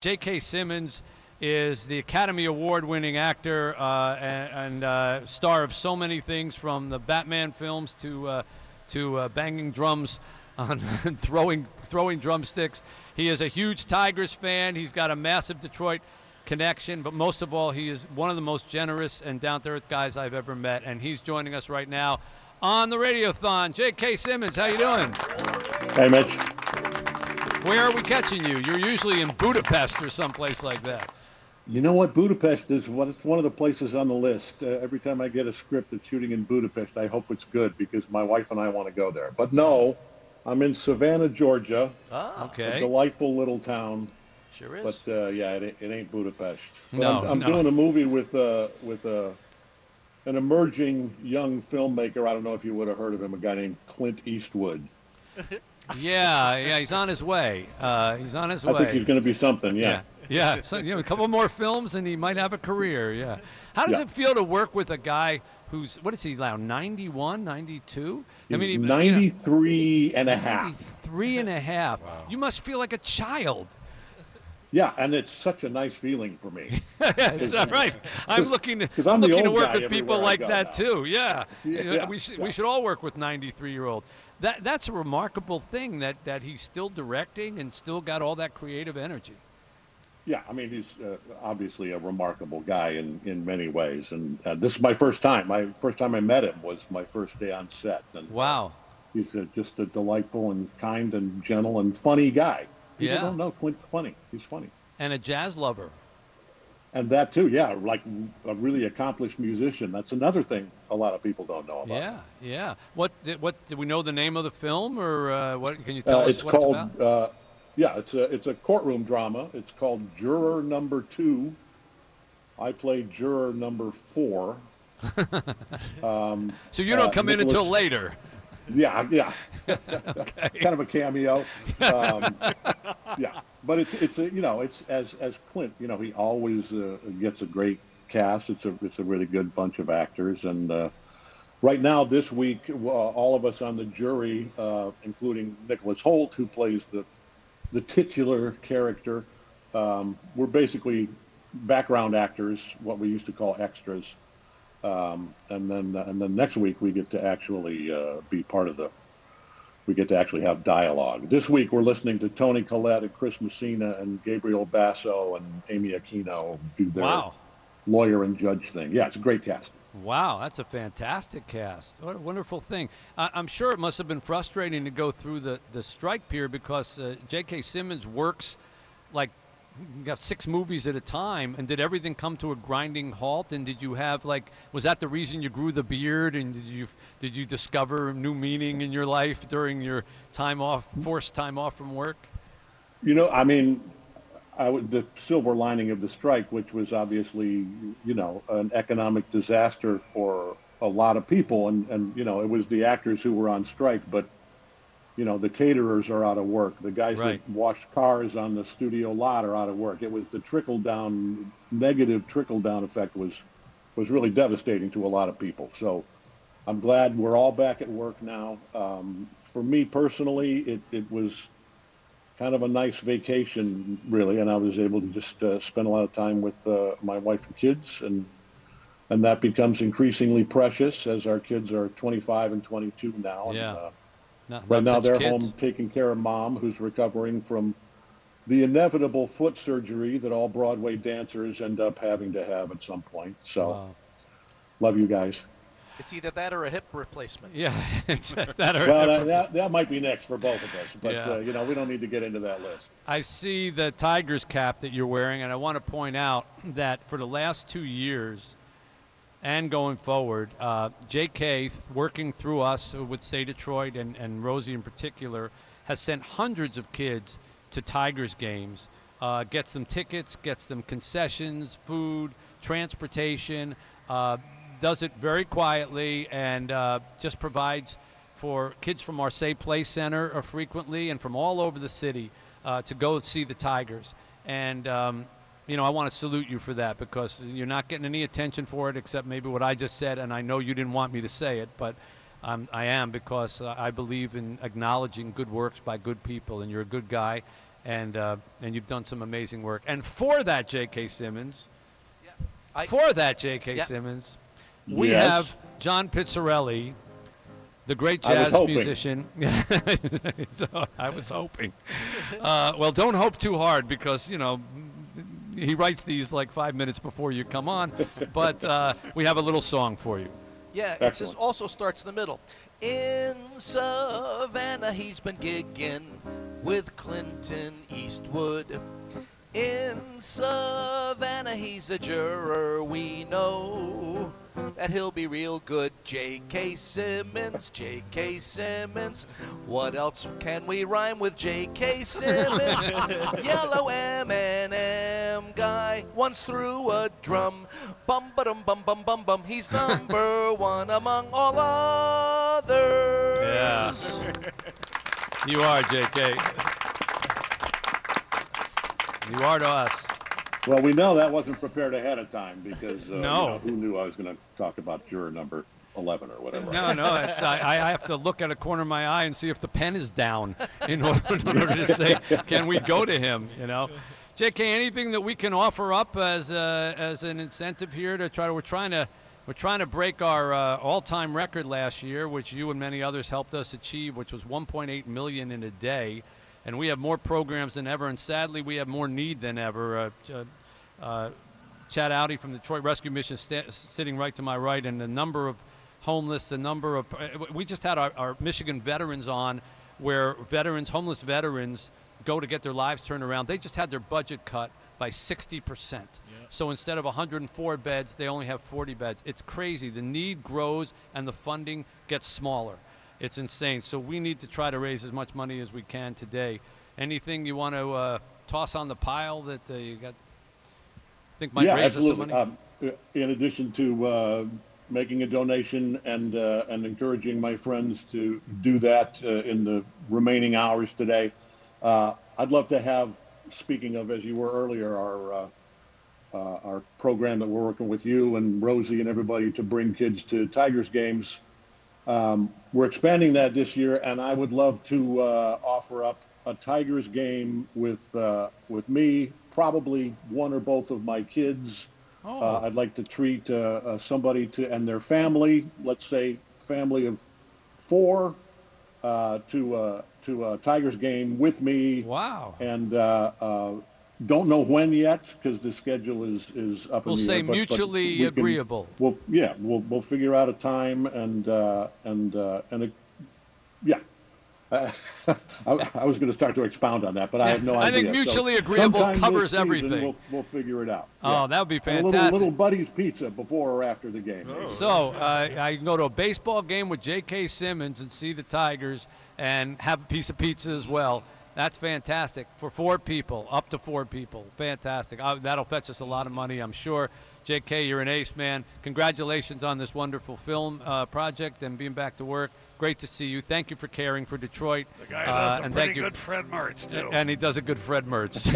J.K. Simmons is the Academy Award winning actor uh, and, and uh, star of so many things from the Batman films to, uh, to uh, banging drums on throwing, throwing drumsticks. He is a huge Tigers fan. He's got a massive Detroit connection, but most of all, he is one of the most generous and down to earth guys I've ever met. And he's joining us right now on the Radiothon. J.K. Simmons, how you doing? Hey, Mitch. Where are we catching you? You're usually in Budapest or someplace like that. You know what? Budapest is one, it's one of the places on the list. Uh, every time I get a script that's shooting in Budapest, I hope it's good because my wife and I want to go there. But no, I'm in Savannah, Georgia. Ah, A okay. delightful little town. Sure is. But uh, yeah, it, ain't- it ain't Budapest. But No, I'm, I'm no. doing a movie with uh, with uh, an emerging young filmmaker. I don't know if you would have heard of him. A guy named Clint Eastwood. Yeah, yeah, he's on his way. Uh, he's on his I way. I think he's going to be something. yeah, Yeah. yeah. So, you know, a couple more films and he might have a career. Yeah. How does Yeah. it feel to work with a guy who's what is he now? 91, 92? I mean, he- you know, 93 and a half. 93 and a half. wow. You must feel like a child. Yeah, and it's such a nice feeling for me. Yes, all right. I'm 'cause- looking to, 'cause I'm I'm looking to work with people like that now. too. Yeah. Yeah, yeah, we should yeah. we should all work with 93 year old. That that's a remarkable thing that that he's still directing and still got all that creative energy. Yeah, I mean, he's uh, obviously a remarkable guy in, in many ways. And uh, this is my first time. My first time I met him was my first day on set. And Wow. he's a, just a delightful and kind and gentle and funny guy. People Yeah. don't know Clint's funny. He's funny. And a jazz lover. And that too, yeah, like a really accomplished musician. That's another thing a lot of people don't know about. Yeah, yeah. What did, what do we know the name of the film or uh, what can you tell Uh, us it's what called, it's about? uh, yeah, it's a it's a courtroom drama. It's called Juror Number Two. I played juror number four. um, So you don't uh, come in until later. yeah, yeah, kind of a cameo. Um, yeah, but it's it's a, you know it's as as Clint, you know, he always uh, gets a great cast. It's a it's a really good bunch of actors, and uh, right now this week, uh, all of us on the jury, uh, including Nicholas Hoult, who plays the the titular character, um, we're basically background actors, what we used to call extras. Um, and then and then next week we get to actually uh, be part of the. We get to actually have dialogue. This week we're listening to Toni Collette and Chris Messina and Gabriel Basso and Amy Aquino do their Wow. lawyer and judge thing. Yeah, it's a great cast. Wow, that's a fantastic cast. What a wonderful thing. I, I'm sure it must have been frustrating to go through the, the strike period because uh, J.K. Simmons works like got six movies at a time. And did everything come to a grinding halt? And did you have like was that the reason you grew the beard? And did you did you discover new meaning in your life during your time off, forced time off from work? You know, I mean, I would, the silver lining of the strike, which was obviously, you know, an economic disaster for a lot of people, and and you know, it was the actors who were on strike, but you know, the caterers are out of work. The guys Right. that washed cars on the studio lot are out of work. It was the trickle down, negative trickle down effect was was really devastating to a lot of people. So I'm glad we're all back at work now. Um, for me personally, it, it was kind of a nice vacation, really, and I was able to just uh, spend a lot of time with uh, my wife and kids, and and that becomes increasingly precious as our kids are 25 and 22 now. And, Yeah. uh, Not, right not now they're kids. home taking care of mom, who's recovering from the inevitable foot surgery that all Broadway dancers end up having to have at some point. So, Wow. love you guys. it's either that or a hip replacement. Yeah, it's that or Well, that, that, that might be next for both of us, but Yeah. uh, you know we don't need to get into that list. I see the Tigers cap that you're wearing, and I want to point out that for the last two years and going forward, uh, JK, working through us with Say Detroit and, and Rosie in particular, has sent hundreds of kids to Tigers games, uh, gets them tickets, gets them concessions, food, transportation, uh, does it very quietly, and uh, just provides for kids from Say Play Center uh, frequently and from all over the city uh, to go see the Tigers. And um, you know, I want to salute you for that because you're not getting any attention for it except maybe what I just said, and I know you didn't want me to say it, but um, I am because uh, I believe in acknowledging good works by good people, and you're a good guy. and uh, and you've done some amazing work. And for that, J.K. Simmons, I- for that, J.K. Yeah. Simmons, we Yes. have John Pizzarelli, the great I was jazz hoping. musician. So, I was hoping. Uh, well, don't hope too hard because you know he writes these like five minutes before you come on. But uh, we have a little song for you. Yeah, it says also starts in the middle. In Savannah, he's been gigging with Clinton Eastwood. In Savannah, he's a juror. We know that he'll be real good. J.K. Simmons, J.K. Simmons. What else can we rhyme with J.K. Simmons? Yellow M&M guy once threw a drum. Bum ba dum bum bum bum bum. He's number one among all others. Yes. You are, J.K. You are to us. Well, we know that wasn't prepared ahead of time because uh, you No. know, who knew I was going to talk about juror number 11 or whatever. No, no. It's, I, I have to look at a corner of my eye and see if the pen is down in order, in order to say, can we go to him? You know, J.K. Anything that we can offer up as a, as an incentive here to try to we're trying to we're trying to break our uh, all-time record last year, which you and many others helped us achieve, which was 1.8 million in a day, and we have more programs than ever, and sadly we have more need than ever. Uh, uh, uh, Chad Audi from the Detroit Rescue Mission sitting right to my right, and the number of homeless, the number of. uh, We just had our, our Michigan veterans on, where veterans, homeless veterans, go to get their lives turned around. They just had their budget cut by 60%. So instead of 104 beds, they only have 40 beds. It's crazy. The need grows and the funding gets smaller. It's insane. So we need to try to raise as much money as we can today. Anything you want to uh, toss on the pile that uh, you got? I Think might yeah, raise us some money. Um, in addition to uh, making a donation and uh, and encouraging my friends to do that uh, in the remaining hours today, uh, I'd love to have. Speaking of, as you were earlier, our uh, uh, our program that we're working with you and Rosie and everybody to bring kids to Tigers games. Um, we're expanding that this year, and I would love to uh, offer up a Tigers game with uh, with me, probably one or both of my kids. Oh. Uh, I'd like to treat uh, uh, somebody to and their family, let's say family of four, uh, to uh, to a Tigers game with me wow. and uh, uh, don't know when yet because the schedule is is up We'll in the say air. but- but mutually we can- agreeable. We'll yeah, we'll we'll figure out a time and uh, and uh, and a, yeah. I, I was going to start to expound on that, but I have no I idea. I think So mutually agreeable covers everything. We'll, we'll figure it out. Oh, Yeah. that would be And a little, fantastic. little buddy's pizza before or after the game. So uh, I can go to a baseball game with J.K. Simmons and see the Tigers and have a piece of pizza as well. That's fantastic for four people, up to four people. Fantastic. Uh, that'll fetch us a lot of money, I'm sure. J.K., you're an ace, man. Congratulations on this wonderful film uh, project and being back to work. Great to see you. Thank you for caring for Detroit. The guy Uh, does a and pretty thank you. good Fred Mertz, too. And he does a good Fred Mertz.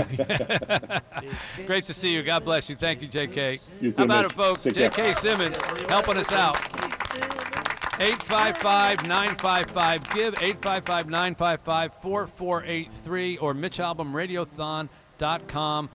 Great to see you. God bless you. Thank you, J.K. You too, How about Nick. it, folks? Take care. J.K. Simmons helping us out. 855 955 give 855 955 4483 or mitchalbomradiothon.com